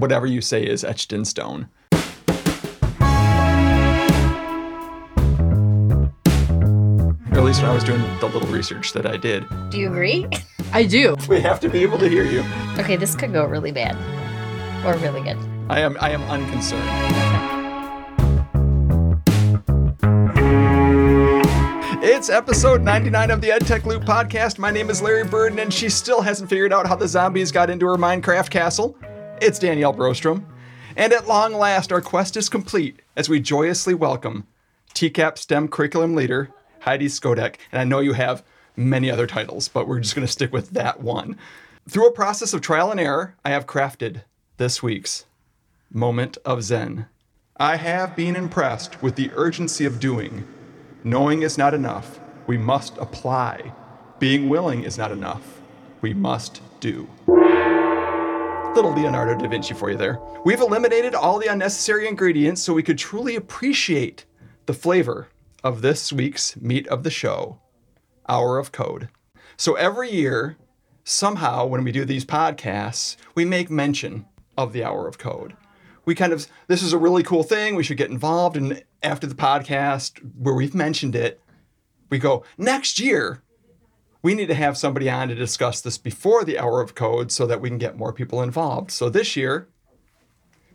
whatever you say is etched in stone. Or at least when I was doing the little research that I did. Do you agree? I do. We have to be able to hear you. okay, this could go really bad or really good. I am I am unconcerned. It's episode 99 of the EdTech Loop podcast. My name is Larry Burden, and she still hasn't figured out how the zombies got into her Minecraft castle. It's Danielle Brostrom. And at long last, our quest is complete as we joyously welcome TCAP STEM curriculum leader Heidi Skodek. And I know you have many other titles, but we're just going to stick with that one. Through a process of trial and error, I have crafted this week's Moment of Zen. I have been impressed with the urgency of doing. Knowing is not enough. We must apply. Being willing is not enough. We must do. Little Leonardo da Vinci for you there. We've eliminated all the unnecessary ingredients so we could truly appreciate the flavor of this week's meat of the show Hour of Code. So every year, somehow, when we do these podcasts, we make mention of the Hour of Code. We kind of, this is a really cool thing. We should get involved. And after the podcast where we've mentioned it, we go, next year, we need to have somebody on to discuss this before the Hour of Code so that we can get more people involved. So this year,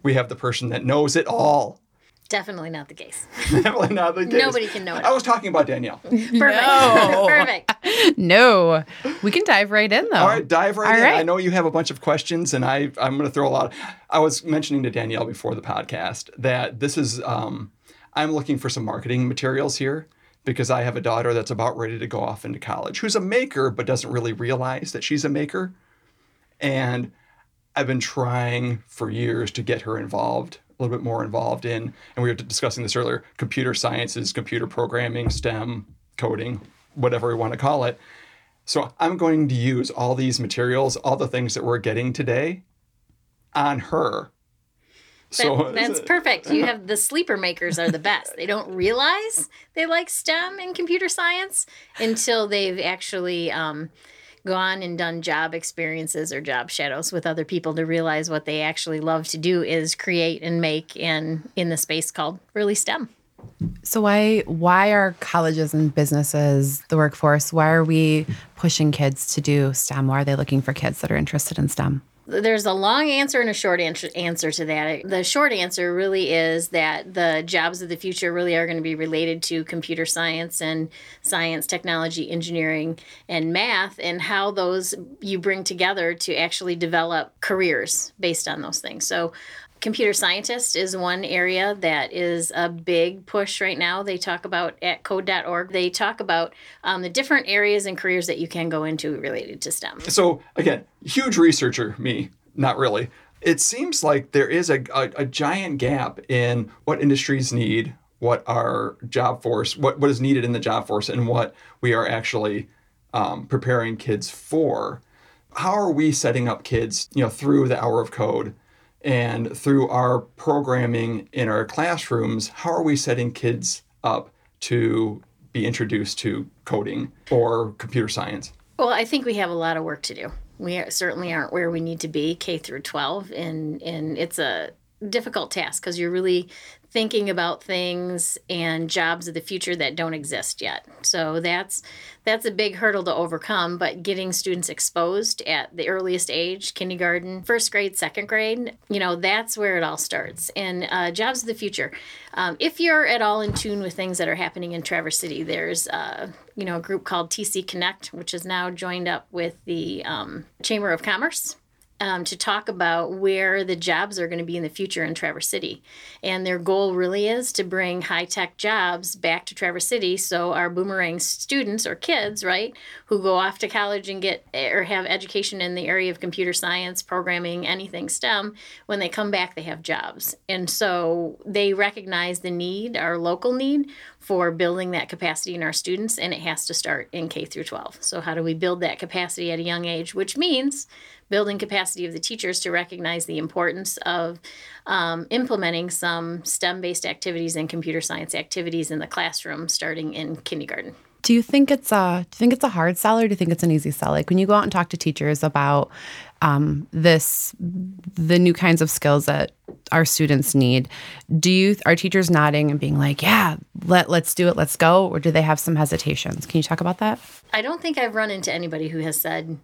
we have the person that knows it all. Definitely not the case. Definitely not the case. Nobody can know it I was talking about Danielle. Perfect. No. Perfect. No. We can dive right in though. All right, dive right All in. right. I know you have a bunch of questions, and I I'm going to throw a lot. Of, I was mentioning to Danielle before the podcast that this is um, I'm looking for some marketing materials here because I have a daughter that's about ready to go off into college, who's a maker but doesn't really realize that she's a maker, and I've been trying for years to get her involved, a little bit more involved in, and we were discussing this earlier, computer sciences, computer programming, STEM, coding, whatever we want to call it. So I'm going to use all these materials, all the things that we're getting today on her. So That- that's perfect. You have the sleeper makers are the best. They don't realize they like STEM and computer science until they've actually um, gone and done job experiences or job shadows with other people to realize what they actually love to do is create and make and in the space called really STEM. So why why are colleges and businesses, the workforce, why are we pushing kids to do STEM? Why are they looking for kids that are interested in STEM? There's a long answer and a short answer, answer to that. The short answer really is that the jobs of the future really are going to be related to computer science and science, technology, engineering, and math, and how those you bring together to actually develop careers based on those things. So, computer scientist is one area that is a big push right now. They talk about at code.org, they talk about um, the different areas and careers that you can go into related to STEM. So again, huge researcher, me, not really. It seems like there is a, a, a giant gap in what industries need, what our job force, what, what is needed in the job force, and what we are actually um, preparing kids for. How are we setting up kids, you know, through the hour of code and through our programming in our classrooms? How are we setting kids up to be introduced to coding or computer science? Well, I think we have a lot of work to do. We certainly aren't where we need to be K through 12 and and it's a difficult task because you're really thinking about things and jobs of the future that don't exist yet. So that's that's a big hurdle to overcome, but getting students exposed at the earliest age, kindergarten, first grade, second grade, you know, that's where it all starts. And uh, jobs of the future. Um, if you're at all in tune with things that are happening in Traverse City, there's uh, you know a group called TC Connect, which is now joined up with the um, Chamber of Commerce um, to talk about where the jobs are going to be in the future in Traverse City. And their goal really is to bring high tech jobs back to Traverse City so our boomerang students or kids, right, who go off to college and get or have education in the area of computer science, programming, anything STEM, when they come back, they have jobs. And so they recognize the need, our local need, for building that capacity in our students, and it has to start in K through 12. So, how do we build that capacity at a young age? Which means building capacity of the teachers to recognize the importance of um, implementing some STEM based activities and computer science activities in the classroom starting in kindergarten. Do you think it's a do you think it's a hard sell or do you think it's an easy sell? Like when you go out and talk to teachers about um, this, the new kinds of skills that our students need, do you are teachers nodding and being like, "Yeah, let let's do it, let's go," or do they have some hesitations? Can you talk about that? I don't think I've run into anybody who has said,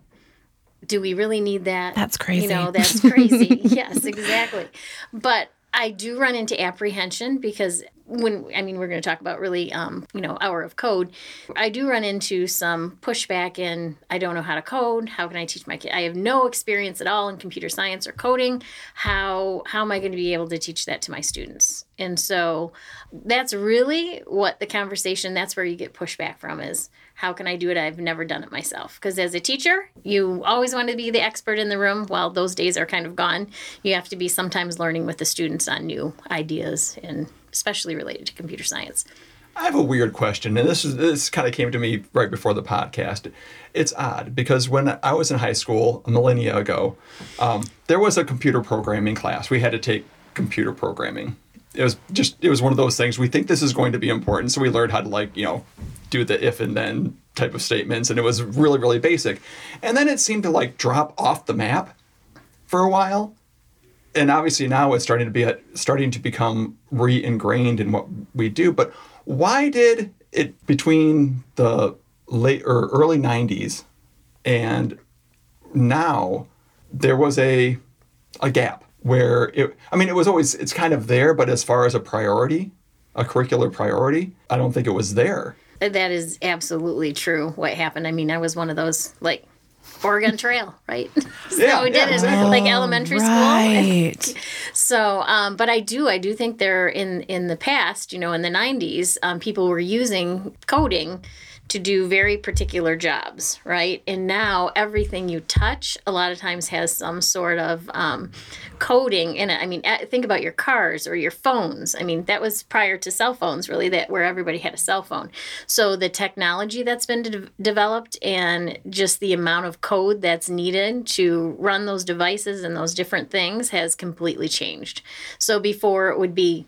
"Do we really need that?" That's crazy. You know, that's crazy. yes, exactly. But I do run into apprehension because when I mean we're going to talk about really um, you know hour of code, I do run into some pushback in I don't know how to code. How can I teach my kid? I have no experience at all in computer science or coding. How how am I going to be able to teach that to my students? And so that's really what the conversation. That's where you get pushback from is how can I do it? I've never done it myself. Because as a teacher, you always want to be the expert in the room. Well, those days are kind of gone. You have to be sometimes learning with the students on new ideas and especially related to computer science. I have a weird question, and this is this kind of came to me right before the podcast. It's odd because when I was in high school a millennia ago, um, there was a computer programming class. We had to take computer programming. It was just it was one of those things. We think this is going to be important, so we learned how to like you know do the if and then type of statements, and it was really really basic. And then it seemed to like drop off the map for a while and obviously now it's starting to be starting to become re-ingrained in what we do but why did it between the late or early 90s and now there was a a gap where it I mean it was always it's kind of there but as far as a priority a curricular priority I don't think it was there. That is absolutely true what happened. I mean I was one of those like Oregon Trail, right? so yeah, we did yeah, it like elementary school. right. school. so, um, but I do, I do think there in in the past, you know, in the '90s, um, people were using coding to do very particular jobs, right? And now everything you touch a lot of times has some sort of um, coding in it. I mean, think about your cars or your phones. I mean, that was prior to cell phones, really, that where everybody had a cell phone. So the technology that's been de- developed and just the amount of code that's needed to run those devices and those different things has completely changed. So before it would be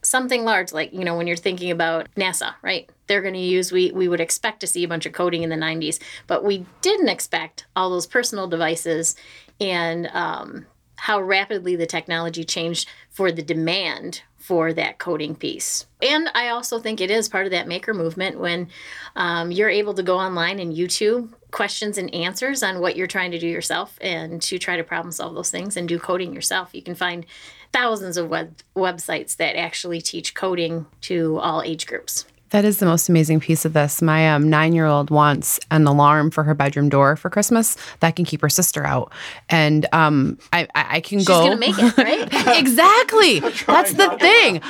something large like you know when you're thinking about nasa right they're going to use we we would expect to see a bunch of coding in the 90s but we didn't expect all those personal devices and um, how rapidly the technology changed for the demand for that coding piece and i also think it is part of that maker movement when um, you're able to go online and youtube questions and answers on what you're trying to do yourself and to try to problem solve those things and do coding yourself you can find thousands of web websites that actually teach coding to all age groups. That is the most amazing piece of this. My um, nine year old wants an alarm for her bedroom door for Christmas that can keep her sister out. And um, I, I, can She's go. She's going to make it, right? exactly. That's the thing.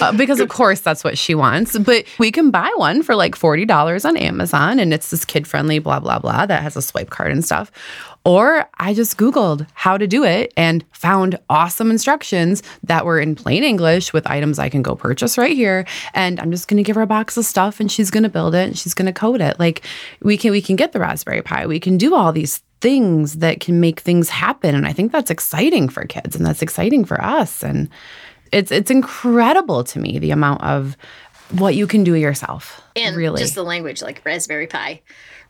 Uh, because, of course, that's what she wants. But we can buy one for like $40 on Amazon, and it's this kid friendly, blah, blah, blah, that has a swipe card and stuff. Or I just Googled how to do it and found awesome instructions that were in plain English with items I can go purchase right here. And I'm just going to give her a box of stuff and she's going to build it and she's going to code it. Like we can, we can get the Raspberry Pi. We can do all these things that can make things happen. And I think that's exciting for kids and that's exciting for us. And it's, it's incredible to me the amount of what you can do yourself. And really. just the language like Raspberry Pi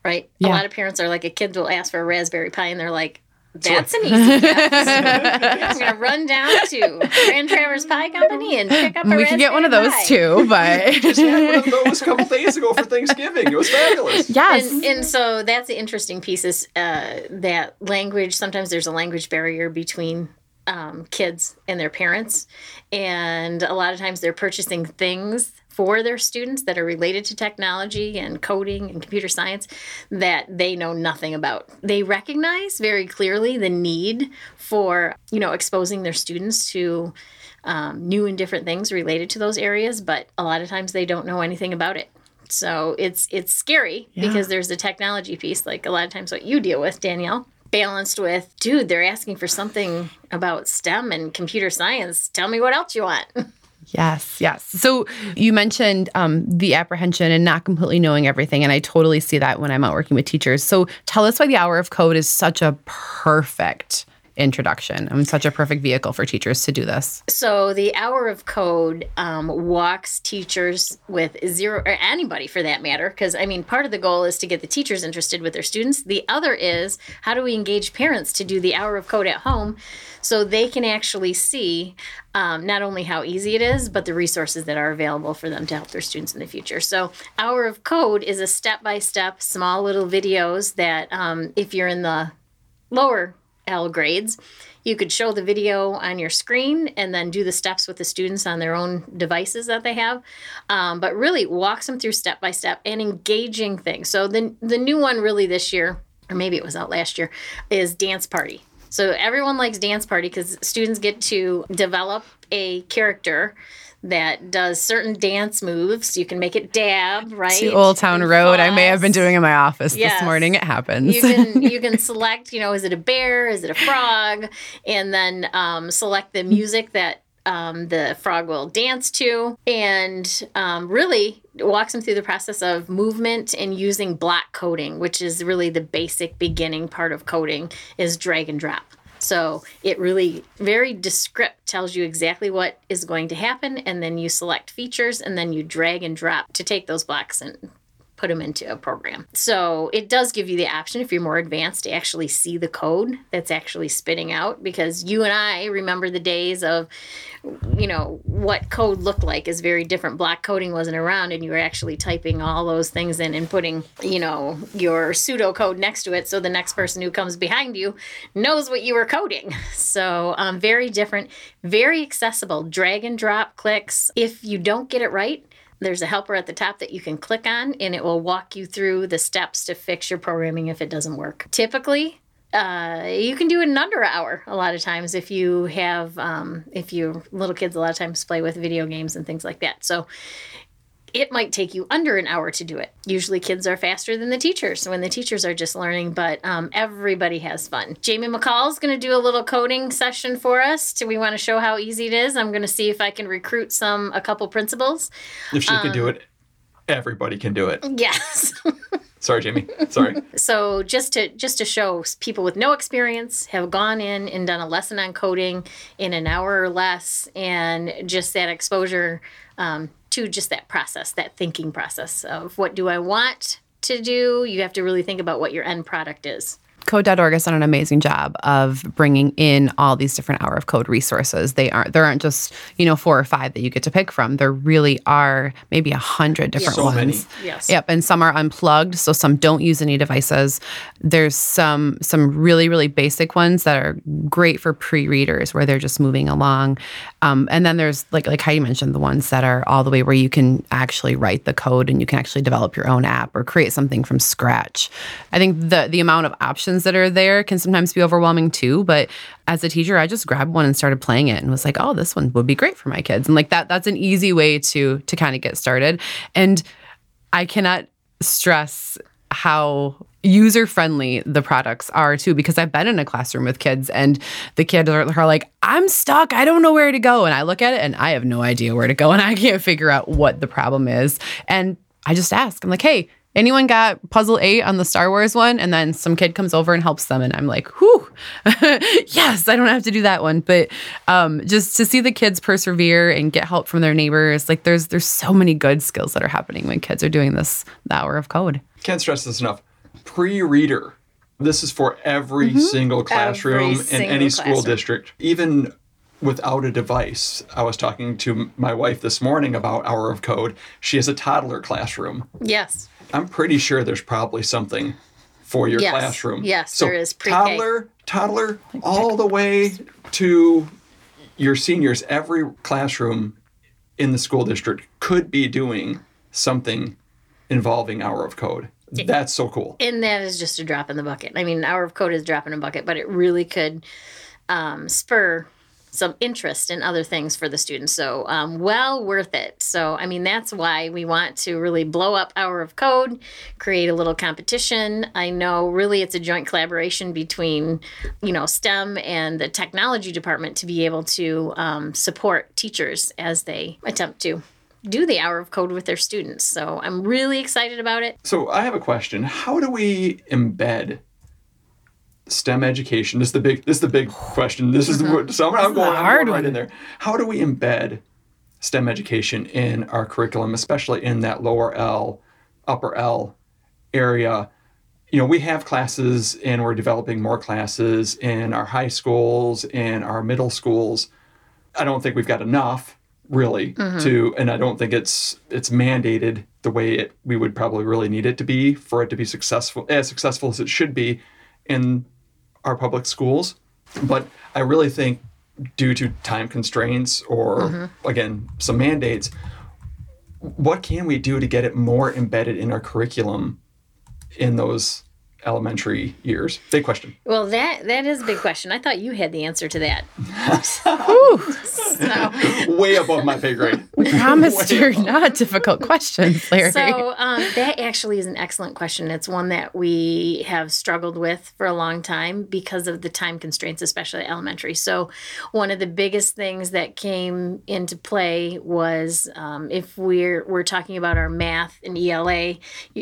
right? Yeah. A lot of parents are like, a kid will ask for a Raspberry Pi, and they're like, that's an easy gift. I'm gonna run down to Grand Traverse Pie Company and pick up a We can get one of those pie. too, but just had one of those a couple days ago for Thanksgiving. It was fabulous. Yes, and, and so that's the interesting piece is uh, that language. Sometimes there's a language barrier between um, kids and their parents, and a lot of times they're purchasing things for their students that are related to technology and coding and computer science that they know nothing about. They recognize very clearly the need for, you know, exposing their students to um, new and different things related to those areas, but a lot of times they don't know anything about it. So it's it's scary yeah. because there's the technology piece, like a lot of times what you deal with, Danielle balanced with, dude, they're asking for something about STEM and computer science. Tell me what else you want. Yes, yes. So you mentioned um, the apprehension and not completely knowing everything, and I totally see that when I'm out working with teachers. So tell us why the hour of code is such a perfect introduction. I mean, such a perfect vehicle for teachers to do this. So the hour of code um, walks teachers with zero, or anybody for that matter, because I mean, part of the goal is to get the teachers interested with their students. The other is how do we engage parents to do the hour of code at home so they can actually see um, not only how easy it is, but the resources that are available for them to help their students in the future. So, Hour of Code is a step by step, small little videos that um, if you're in the lower L grades, you could show the video on your screen and then do the steps with the students on their own devices that they have. Um, but really walks them through step by step and engaging things. So the the new one really this year, or maybe it was out last year, is dance party. So everyone likes dance party because students get to develop a character that does certain dance moves. You can make it dab, right? To Old Town Road. I may have been doing in my office Yes. this morning. It happens. You can you can select, you know, is it a bear? Is it a frog? And then um, select the music that um, the frog will dance to, and um, really walks them through the process of movement and using block coding, which is really the basic beginning part of coding is drag and drop. So it really very descript tells you exactly what is going to happen, and then you select features, and then you drag and drop to take those blocks and put them into a program. So it does give you the option, if you're more advanced, to actually see the code that's actually spitting out. Because you and I remember the days of, you know, what code looked like is very different. Block coding wasn't around, and you were actually typing all those things in and putting, you know, your pseudo code next to it, so the next person who comes behind you knows what you were coding. So um, very different, very accessible. Drag and drop clicks. If you don't get it right, there's a helper at the top that you can click on and it will walk you through the steps to fix your programming if it doesn't work. Typically, uh, you can do it in under an hour a lot of times if you have um, if you little kids a lot of times play with video games and things like that so it might take you under an hour to do it. Usually kids are faster than the teachers when the teachers are just learning but um, everybody has fun. Jamie McCall is going to do a little coding session for us. Do we want to show how easy it is? I'm going to see if i can recruit some a couple principals. If she can Um, do it, everybody can do it. yes Sorry, Jamie. Sorry. so just to just to show people with no experience have gone in and done a lesson on coding in an hour or less and just that exposure um, to just that process that thinking process of what do i want to do you have to really think about what your end product is Code.org has done an amazing job of bringing in all these different hour of code resources. They aren't there aren't just you know four or five that you get to pick from. There really are maybe a hundred different So ones. many. yes Yep, and some are unplugged, so some don't use any devices. There's some some really really basic ones that are great for pre-readers where they're just moving along, um, and then there's like like Heidi mentioned the ones that are all the way where you can actually write the code and you can actually develop your own app or create something from scratch. I think the the amount of options that are there can sometimes be overwhelming too, but as a teacher, I just grabbed one and started playing it and was like, "Oh, this one would be great for my kids." And like that that's an easy way to to kind of get started. And I cannot stress how user friendly the products are too because I've been in a classroom with kids and the kids are, are like I'm stuck I don't know where to go and I look at it and I have no idea where to go and I can't figure out what the problem is and I just ask I'm like hey anyone got puzzle 8 on the Star Wars one and then some kid comes over and helps them and I'm like whew yes I don't have to do that one but um, just to see the kids persevere and get help from their neighbors like there's there's so many good skills that are happening when kids are doing this hour of code Can't stress this enough. Pre-reader. This is for every single classroom in single any school classroom. district. Even without a device. I was talking to my wife this morning about Hour of Code. She has a toddler classroom. yes I'm pretty sure there's probably something for your Yes. classroom. Yes, so there is pre-K. toddler, toddler, all the way to your seniors. Every classroom in the school district could be doing something involving Hour of Code. That's so cool. and that is just a drop in the bucket. I mean, hour of code is a drop in a bucket, but it really could um, spur some interest in other things for the students. So, um, well worth it. So, I mean, that's why we want to really blow up Hour of Code, create a little competition. I know really it's a joint collaboration between, you know, STEM and the technology department to be able to um, support teachers as they attempt to do the Hour of Code with their students. So, I'm really excited about it. So I have a question. How do we embed STEM education? This is the big. This is the big question. This is the, so I'm, I'm going, I'm hard going right one. in there. How do we embed STEM education in our curriculum, especially in that lower L, upper L area? You know, we have classes, and we're developing more classes in our high schools, in our middle schools. I don't think we've got enough really to and I don't think it's it's mandated the way it we would probably really need it to be for it to be successful as successful as it should be in our public schools. But I really think due to time constraints or mm-hmm. again some mandates what can we do to get it more embedded in our curriculum in those elementary years? Big question. Well, that that is a big question. I thought you had the answer to that. so, Way above my pay grade. We Promised you're not difficult questions, Larry. so um, that actually is an excellent question. It's one that we have struggled with for a long time because of the time constraints, especially elementary. So, one of the biggest things that came into play was um, if we're we're talking about our math and ELA,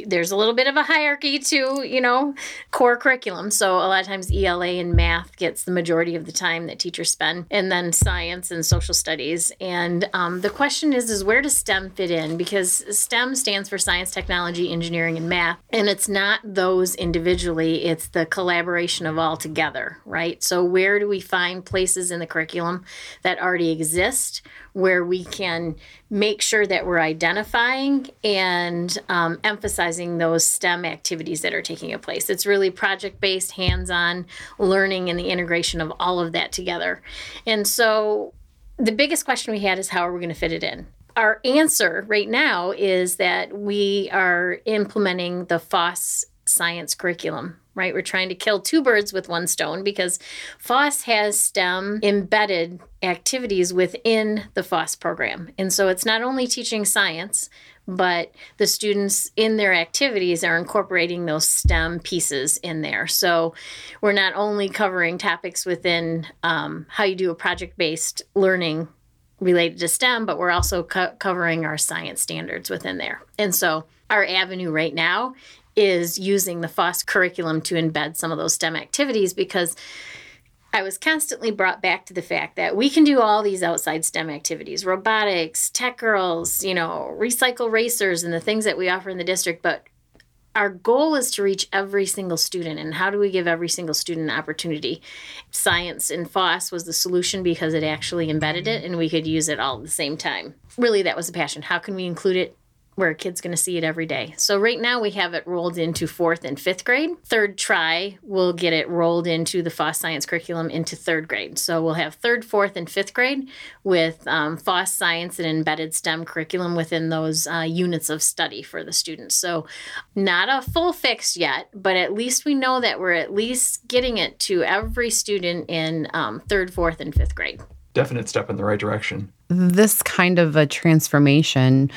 there's a little bit of a hierarchy to you know core curriculum. So a lot of times ELA and math gets the majority of the time that teachers spend, and then science and social studies. And um, the question is, is where does STEM fit in? Because STEM stands for science, technology, engineering, and math, and it's not those individually; it's the collaboration of all together, right? So where do we find places in the curriculum that already exist? where we can make sure that we're identifying and um, emphasizing those STEM activities that are taking place. It's really project based, hands on learning and the integration of all of that together. And so the biggest question we had is how are we going to fit it in? Our answer right now is that we are implementing the FOSS science curriculum, right? We're trying to kill two birds with one stone because FOSS has STEM embedded activities within the FOSS program. And so it's not only teaching science, but the students in their activities are incorporating those STEM pieces in there. So we're not only covering topics within um, how you do a project based learning related to STEM, but we're also co- covering our science standards within there. And so our avenue right now is using the FOSS curriculum to embed some of those STEM activities because I was constantly brought back to the fact that we can do all these outside STEM activities, robotics, tech girls, you know, recycle racers, and the things that we offer in the district. But our goal is to reach every single student. And how do we give every single student an opportunity? Science in FOSS was the solution because it actually embedded it and we could use it all at the same time. Really, that was the passion. How can we include it where a kid's going to see it every day. So right now we have it rolled into fourth and fifth grade. Third try, we'll get it rolled into the FOSS science curriculum into third grade. So we'll have third, fourth, and fifth grade with um, FOSS science and embedded STEM curriculum within those uh, units of study for the students. So not a full fix yet, but at least we know that we're at least getting it to every student in um, third, fourth, and fifth grade. Definite step in the right direction. this kind of a transformation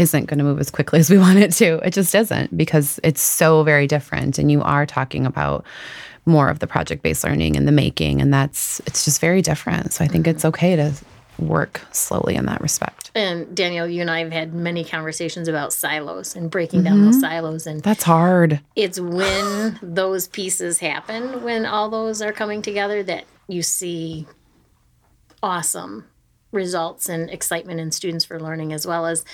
isn't going to move as quickly as we want it to. It just isn't because it's so very different. And you are talking about more of the project based learning and the making, and that's it's just very different. So I think it's okay to work slowly in that respect. And Danielle, you and I have had many conversations about silos and breaking down those mm-hmm. silos. And That's hard. it's when those pieces happen, when all those are coming together, that you see awesome results and excitement in students for learning, as well as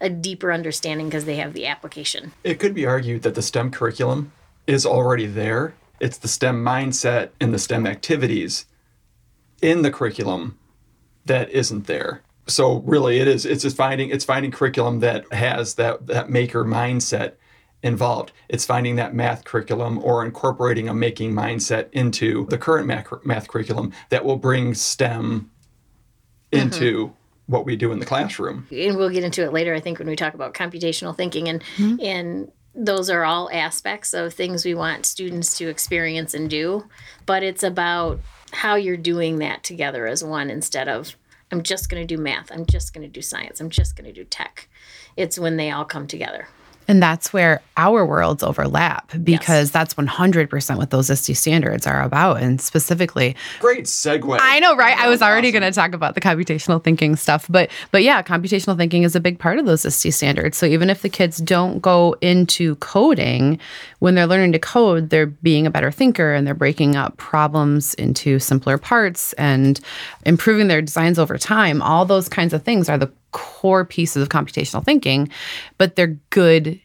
a deeper understanding because they have the application. It could be argued that the STEM curriculum is already there. It's the STEM mindset and the STEM activities in the curriculum that isn't there. So really it is it's just finding it's finding curriculum that has that that maker mindset involved. It's finding that math curriculum or incorporating a making mindset into the current math, math curriculum that will bring STEM Mm-hmm. into what we do in the classroom. and we'll get into it later i think when we talk about computational thinking and mm-hmm. and those are all aspects of things we want students to experience and do but it's about how you're doing that together as one instead of i'm just going to do math i'm just going to do science i'm just going to do tech. It's when they all come together And that's where our worlds overlap because that's 100% what those ISTE standards are about. And specifically, Great segue. I know, right? I was already Awesome. going to talk about the computational thinking stuff, but but yeah, computational thinking is a big part of those ISTE standards. So even if the kids don't go into coding, when they're learning to code, they're being a better thinker and they're breaking up problems into simpler parts and improving their designs over time. All those kinds of things are the core pieces of computational thinking, but they're good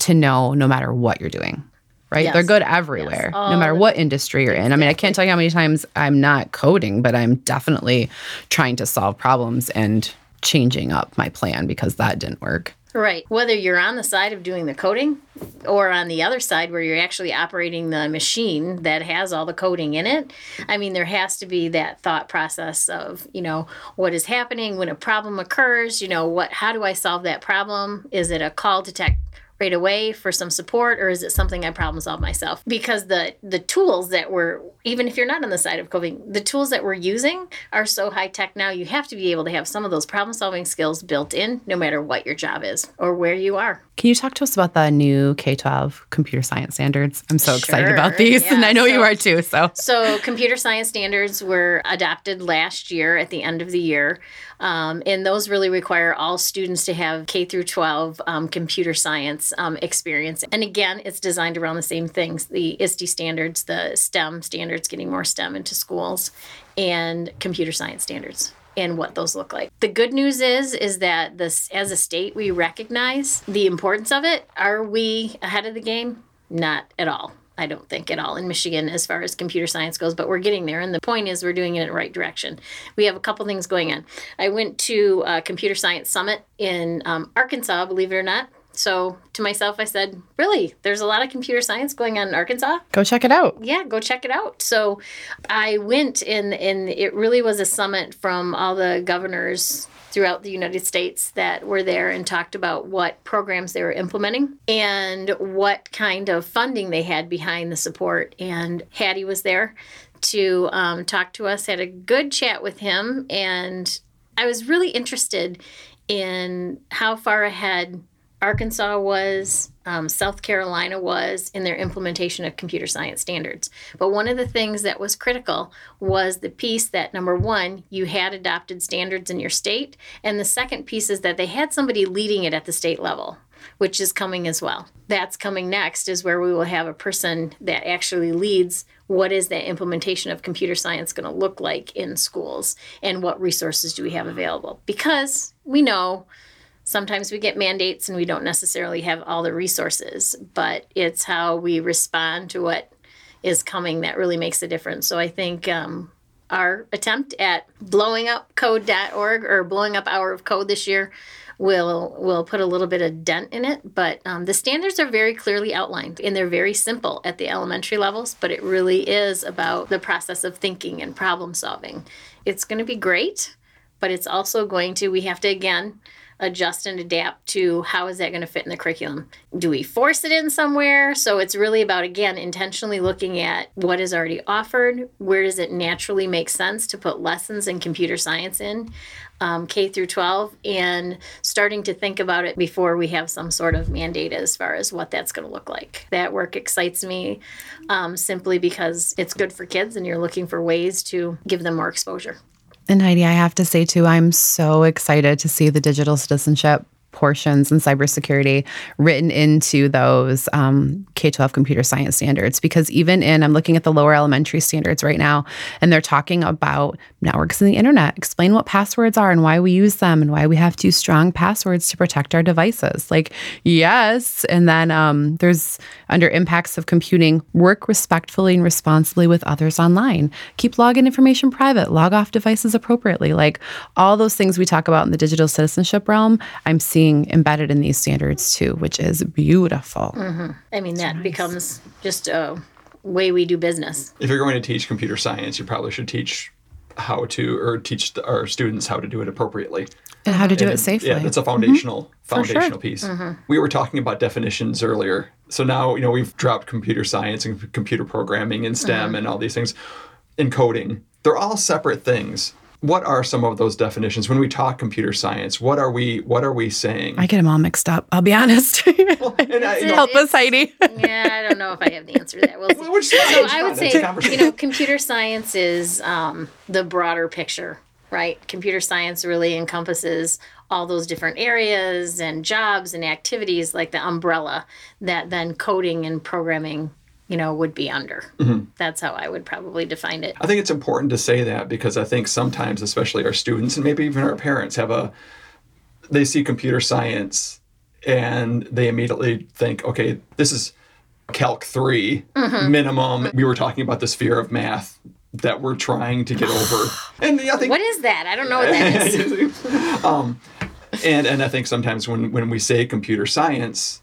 to know no matter what you're doing. Right? They're good everywhere, Yes. no matter oh. what industry you're in. I mean, I can't tell you how many times I'm not coding, but I'm definitely trying to solve problems and changing up my plan because that didn't work. Right. Whether you're on the side of doing the coding or on the other side where you're actually operating the machine that has all the coding in it, I mean, there has to be that thought process of, you know, what is happening when a problem occurs, you know, what how do I solve that problem? Is it a call to tech right away for some support or is it something I problem solve myself? Because the the tools that we're even if you're not on the side of coding, the tools that we're using are so high tech now you have to be able to have some of those problem solving skills built in no matter what your job is or where you are. Can you talk to us about the new K 12 computer science standards? I'm so excited Sure. about these, and I know you are too. So, So, computer science standards were adopted last year at the end of the year, um, and those really require all students to have K through 12 um, computer science um, experience. And again, it's designed around the same things: the ISTE standards, the STEM standards, getting more STEM into schools, and computer science standards and what those look like. The good news is is that this as a state we recognize the importance of it. Are we ahead of the game? Not at all. I don't think at all in Michigan as far as computer science goes, but we're getting there. And the point is, we're doing it in the right direction. We have a couple things going on. I went to a computer science summit in um, Arkansas, believe it or not. So to myself, I said, Really? There's a lot of computer science going on in Arkansas? go check it out. yeah, go check it out. So I went and and it really was a summit from all the governors throughout the United States that were there and talked about what programs they were implementing and what kind of funding they had behind the support. And Hattie was there to um, talk to us, had a good chat with him, and I was really interested in how far ahead Arkansas was, um, South Carolina was in their implementation of computer science standards. But one of the things that was critical was the piece that number one, you had adopted standards in your state, and the second piece is that they had somebody leading it at the state level. Which is coming as well. That's coming next, is where we will have a person that actually leads what is that implementation of computer science going to look like in schools and what resources do we have available. Because we know sometimes we get mandates and we don't necessarily have all the resources, but it's how we respond to what is coming that really makes a difference. So I think um, our attempt at blowing up code.org or blowing up Hour of Code this year will will put a little bit of dent in it but um, the standards are very clearly outlined and they're very simple at the elementary levels but it really is about the process of thinking and problem solving it's going to be great but it's also going to we have to again adjust and adapt to how is that going to fit in the curriculum? Do we force it in somewhere? So it's really about again intentionally looking at what is already offered where does it naturally make sense to put lessons in computer science in um, k through 12 and starting to think about it before we have some sort of mandate as far as what that's going to look like. That work excites me um, simply because it's good for kids and you're looking for ways to give them more exposure And Heidi, I have to say too, I'm so excited to see the digital citizenship portions and cybersecurity written into those um, K 12 computer science standards. Because even in, I'm looking at the lower elementary standards right now, and they're talking about networks and the internet, explain what passwords are and why we use them and why we have to use strong passwords to protect our devices. Like, yes. And then um, there's under impacts of computing, work respectfully and responsibly with others online, keep login information private, log off devices appropriately. Like all those things we talk about in the digital citizenship realm, I'm seeing embedded in these standards too, which is beautiful. Mm-hmm. I mean, that becomes just a way we do business. If you're going to teach computer science, you probably should teach how to, or teach the, our students how to do it appropriately. And how to do And it safely. Yeah, that's a mm-hmm. foundational sure. foundational piece. Mm-hmm. We were talking about definitions earlier. So now, you know, we've dropped computer science and computer programming and STEM and all these things in coding. They're all separate things. What are some of those definitions when we talk computer science? What are we what are we saying? I get them all mixed up. I'll be honest. And I- you know, Help us, Heidi. yeah, I don't know if I have the answer to that. We'll see. Which so I would say, you know, computer science is um, the broader picture, right? Computer science really encompasses all those different areas and jobs and activities, like the umbrella that then coding and programming, you know, would be under. Mm-hmm. That's how I would probably define it. I think it's important to say that because I think sometimes, especially our students and maybe even our parents, have a they see computer science and they immediately think, okay, this is Calc 3 minimum. We were talking about this fear of math that we're trying to get over. And I think What is that? I don't know what that is. um, and and I think sometimes when when we say computer science,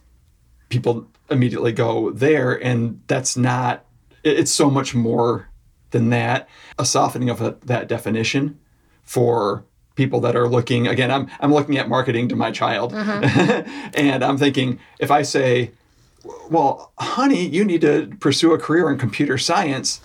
people immediately go there, and that's not. It's so much more than that. A softening of a, that definition for people that are looking again. I'm I'm looking at marketing to my child, mm-hmm. and I'm thinking if I say, "Well, honey, you need to pursue a career in computer science."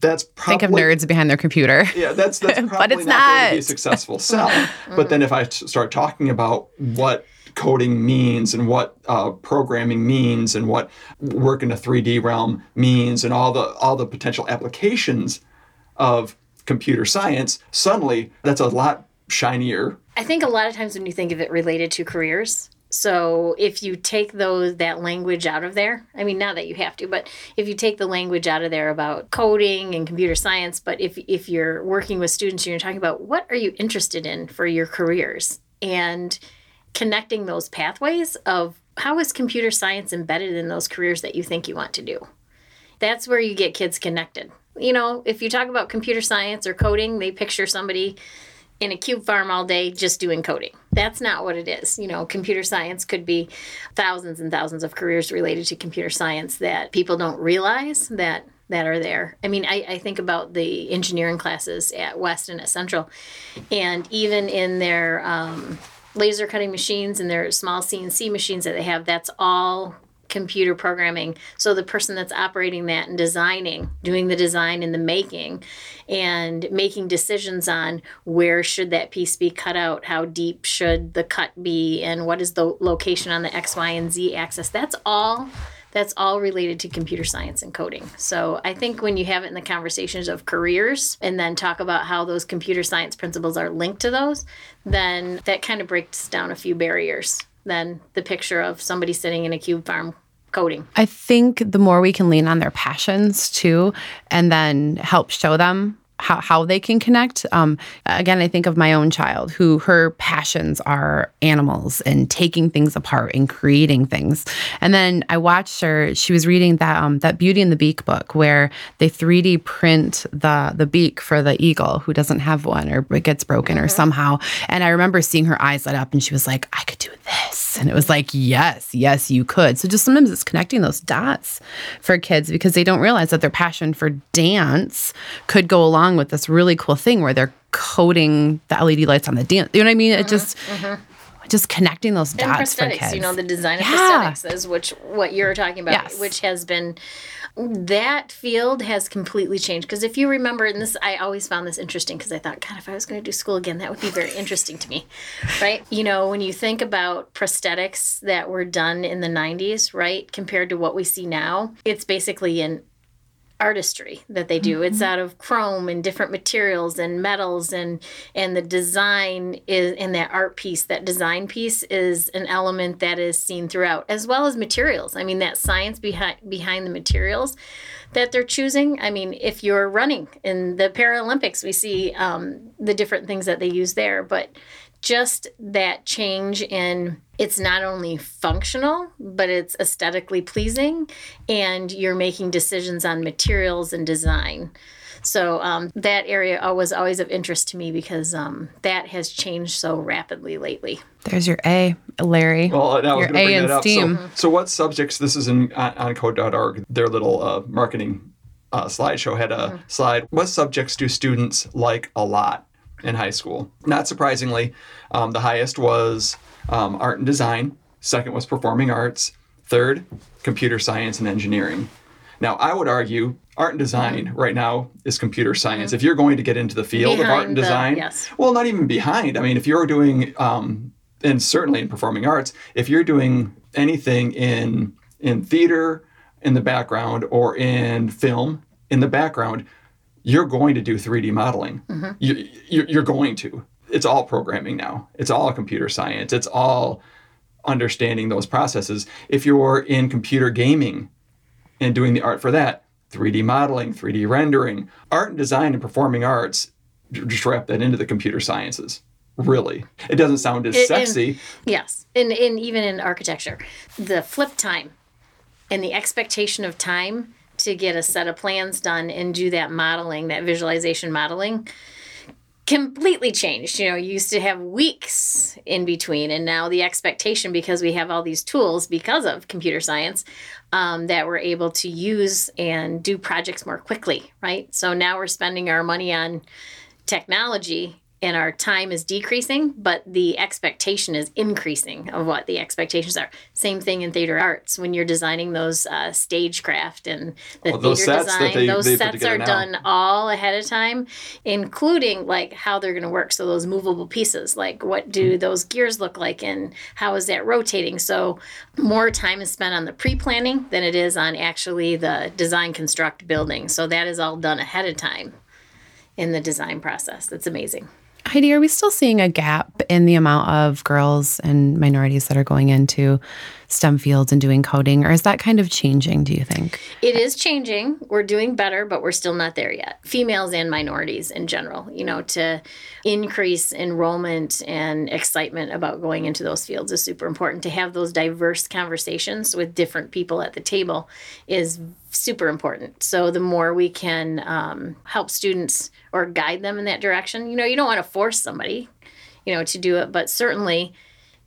That's probably Think of nerds behind their computer. yeah, that's that's probably But it's not, going to be a not. successful sell. but then if I t- start talking about what coding means and what uh, programming means and what work in a 3D realm means and all the all the potential applications of computer science, suddenly that's a lot shinier. I think a lot of times when you think of it related to careers, so if you take those that language out of there, I mean not that you have to, but if you take the language out of there about coding and computer science, but if if you're working with students and you're talking about what are you interested in for your careers and connecting those pathways of how is computer science embedded in those careers that you think you want to do. That's where you get kids connected. You know, if you talk about computer science or coding, they picture somebody in a cube farm all day just doing coding. That's not what it is. You know, computer science could be thousands and thousands of careers related to computer science that people don't realize that that are there. I mean, I, I think about the engineering classes at West and at Central, and even in their um, laser cutting machines and their small CNC machines that they have, that's all computer programming. So the person that's operating that and designing, doing the design and the making, and making decisions on where should that piece be cut out, how deep should the cut be, and what is the location on the X, Y, and Z axis. That's all. That's all related to computer science and coding. So I think when you have it in the conversations of careers and then talk about how those computer science principles are linked to those, then that kind of breaks down a few barriers than the picture of somebody sitting in a cube farm coding. I think the more we can lean on their passions too, and then help show them how, how they can connect. Um, again, I think of my own child who her passions are animals and taking things apart and creating things. And then I watched her, she was reading that um, that Beauty and the Beak book where they 3D print the the beak for the eagle who doesn't have one or it gets broken or somehow. And I remember seeing her eyes light up and she was like, I could do this. And it was like, yes, yes, you could. So just sometimes it's connecting those dots for kids because they don't realize that their passion for dance could go along with this really cool thing where they're coding the LED lights on the dance. You know what I mean? It just just connecting those Mm-hmm, And dots for prosthetics, kids. you know, the design of Yeah. prosthetics is which what you're talking about, Yes. which has been that field has completely changed. Because if you remember, and this I always found this interesting because I thought, God, if I was going to do school again, that would be very interesting to me, right? You know, when you think about prosthetics that were done in the '90s, right, compared to what we see now, it's basically an artistry that they do. It's out of chrome and different materials and metals and and the design is in that art piece, that design piece is an element that is seen throughout as well as materials. I mean that science behind behind the materials that they're choosing. I mean, if you're running in the Paralympics, we see um, the different things that they use there, but just that change in it's not only functional but it's aesthetically pleasing and you're making decisions on materials and design so um, that area was always of interest to me because um, that has changed so rapidly lately There's your A, Larry. Well, and I was your going to A bring in that up. STEAM. So, so what subjects? This is in on, on code.org. Their little uh, marketing uh, slideshow had a slide. What subjects do students like a lot in high school? Not surprisingly, um, the highest was um, art and design. Second was performing arts. Third, computer science and engineering. Now, I would argue art and design right now is computer science. If you're going to get into the field of art and Mm-hmm. The- design, yes. well, not even behind. I mean, if you're doing, um, and certainly in performing arts, if you're doing anything in in theater in the background or in film in the background, you're going to do 3D modeling. Mm-hmm. You, you're, going to. It's all programming now. It's all computer science. It's all understanding those processes. If you're in computer gaming and doing the art for that, 3D modeling, 3D rendering, art and design and performing arts, just wrap that into the computer sciences. Really. It doesn't sound as sexy. Yes, and, and even in architecture, the flip time and the expectation of time to get a set of plans done and do that modeling, that visualization modeling, completely changed. You know, you used to have weeks in between, and now the expectation, because we have all these tools because of computer science, um, that we're able to use and do projects more quickly, right? So now we're spending our money on technology and our time is decreasing, but the expectation is increasing of what the expectations are. Same thing in theater arts when you're designing those uh, stagecraft and the Oh, those theater design. they- those they sets are now. done all ahead of time, including like how they're going to work. So those movable pieces, like what do those gears look like, and how is that rotating? So more time is spent on the pre-planning than it is on actually the design construct building. So that is all done ahead of time in the design process. That's amazing. Heidi, are we still seeing a gap in the amount of girls and minorities that are going into STEM fields and doing coding, or is that kind of changing, do you think? It is changing. We're doing better, but we're still not there yet. Females and minorities in general, you know, to increase enrollment and excitement about going into those fields is super important. To have those diverse conversations with different people at the table is super important. So the more we can um, help students or guide them in that direction, you know, you don't want to force somebody, you know, to do it, but certainly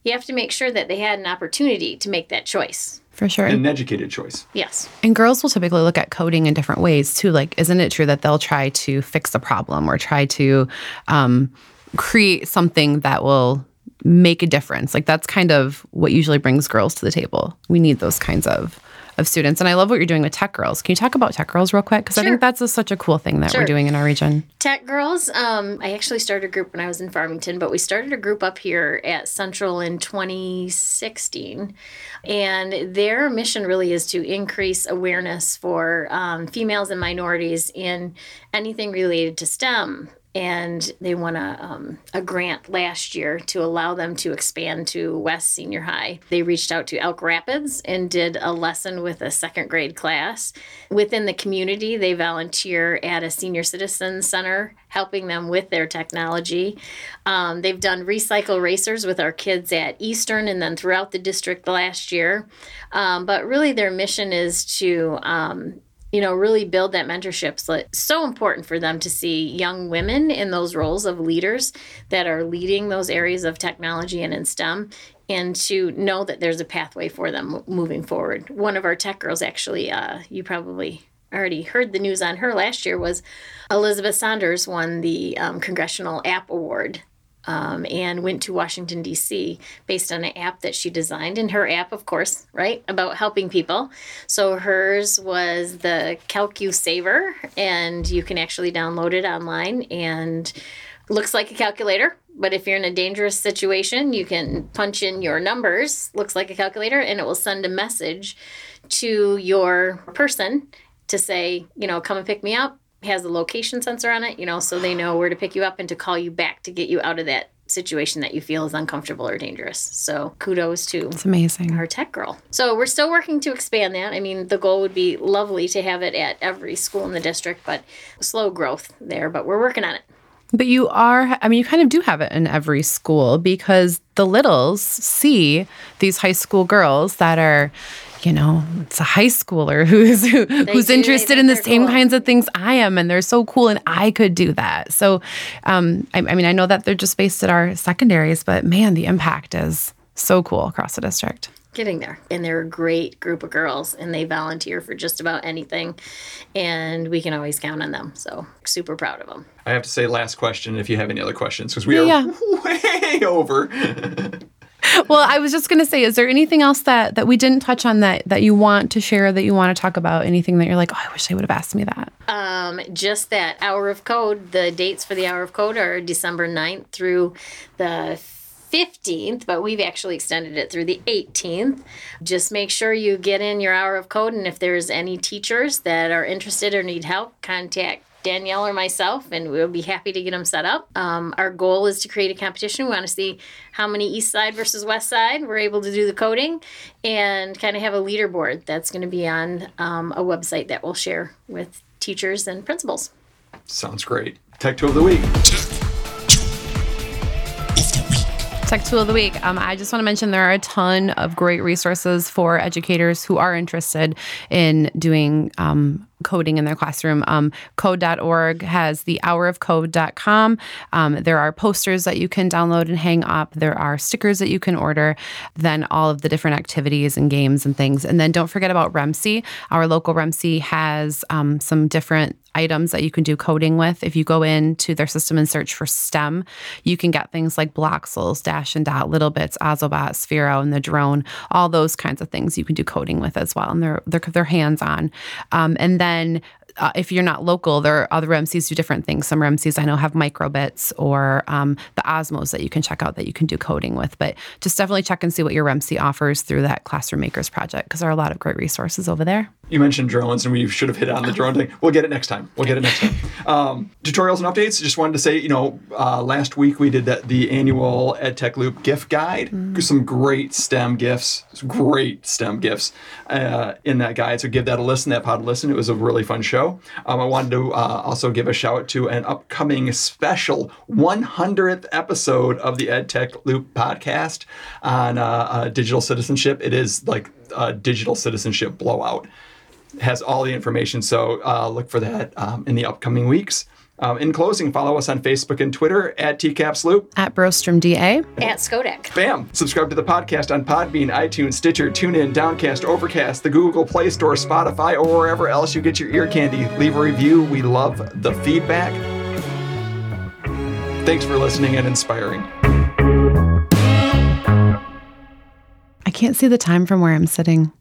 you have to make sure that they had an opportunity to make that choice. For sure. An educated choice. Yes. And girls will typically look at coding in different ways too. Like, isn't it true that they'll try to fix a problem or try to um, create something that will make a difference? Like, that's kind of what usually brings girls to the table. We need those kinds of of students. And I love what you're doing with Tech Girls. Can you talk about Tech Girls real quick? Because I think that's a, such a cool thing that we're doing in our region. Tech Girls, um, I actually started a group when I was in Farmington, but we started a group up here at Central in 2016. And their mission really is to increase awareness for um, females and minorities in anything related to STEM. And they won a, um, a grant last year to allow them to expand to West Senior High. They reached out to Elk Rapids and did a lesson with a second grade class. Within the community, they volunteer at a senior citizen center, helping them with their technology. Um, they've done recycle racers with our kids at Eastern and then throughout the district last year. Um, but really, their mission is to um, you know, really build that mentorship. So it's so important for them to see young women in those roles of leaders that are leading those areas of technology and in STEM and to know that there's a pathway for them moving forward. One of our tech girls, actually, uh, you probably already heard the news on her last year, was Elizabeth Saunders won the um, Congressional App Award um, and went to Washington, D.C., based on an app that she designed. And her app, of course, right, about helping people. So hers was the CalcuSaver, and you can actually download it online and looks like a calculator. But if you're in a dangerous situation, you can punch in your numbers, looks like a calculator, and it will send a message to your person to say, you know, come and pick me up. Has a location sensor on it, you know, so they know where to pick you up and to call you back to get you out of that situation that you feel is uncomfortable or dangerous. So kudos to It's amazing. our tech girl. So we're still working to expand that. I mean, the goal would be lovely to have it at every school in the district, but slow growth there, but we're working on it. But you are, I mean, you kind of do have it in every school because the littles see these high school girls that are, you know, it's a high schooler who's who, who's do, interested in the same cool. kinds of things I am, and they're so cool, and I could do that. So, um, I, I mean, I know that they're just based at our secondaries, but man, the impact is so cool across the district. Getting there. And they're a great group of girls and they volunteer for just about anything. And we can always count on them. So super proud of them. I have to say, last question if you have any other questions, because we Yeah, are way over. well, I was just going to say, is there anything else that that we didn't touch on that that you want to share that you want to talk about? Anything that you're like, oh, I wish they would have asked me that. Um, just that hour of code. The dates for the hour of code are December 9th through the 15th, but we've actually extended it through the 18th. Just make sure you get in your hour of code, and if there's any teachers that are interested or need help, contact Danielle or myself, and we'll be happy to get them set up. Um, our goal is to create a competition. We want to see how many East Side versus West Side we're able to do the coding and kind of have a leaderboard that's going to be on um, a website that we'll share with teachers and principals. Sounds great. Tech tool of the week. Tech Tool of the Week. Um, I just want to mention there are a ton of great resources for educators who are interested in doing um, coding in their classroom. Um, code.org has the hourofcode.com. Um, there are posters that you can download and hang up. There are stickers that you can order. Then all of the different activities and games and things. And then don't forget about REMC. Our local REMC has um, some different items that you can do coding with. If you go into their system and search for STEM, you can get things like Bloxels, Dash and Dot, Littlebits, Ozobot, Sphero, and the drone. All those kinds of things you can do coding with as well, and they're they're, they're hands on. Um, and then uh, if you're not local, there are other MCs do different things. Some REMCs I know have microbits or um, the Osmos that you can check out that you can do coding with. But just definitely check and see what your REMC offers through that Classroom Makers project because there are a lot of great resources over there. You mentioned drones, and we should have hit on the drone thing. We'll get it next time. We'll get it next time. Um, tutorials and updates. Just wanted to say, you know, uh, last week we did that the annual EdTech Loop gift guide. Some great STEM gifts, great STEM gifts uh, in that guide. So give that a listen. That pod a listen. It was a really fun show. Um, I wanted to uh, also give a shout out to an upcoming special 100th episode of the EdTech Loop podcast on uh, uh, digital citizenship. It is like a digital citizenship blowout has all the information. So uh, look for that um, in the upcoming weeks. Um, in closing, follow us on Facebook and Twitter at TCAPS Loop. At Brostrom DA. At Skodek. Bam! Subscribe to the podcast on Podbean, iTunes, Stitcher, TuneIn, Downcast, Overcast, the Google Play Store, Spotify, or wherever else you get your ear candy. Leave a review. We love the feedback. Thanks for listening and inspiring. I can't see the time from where I'm sitting.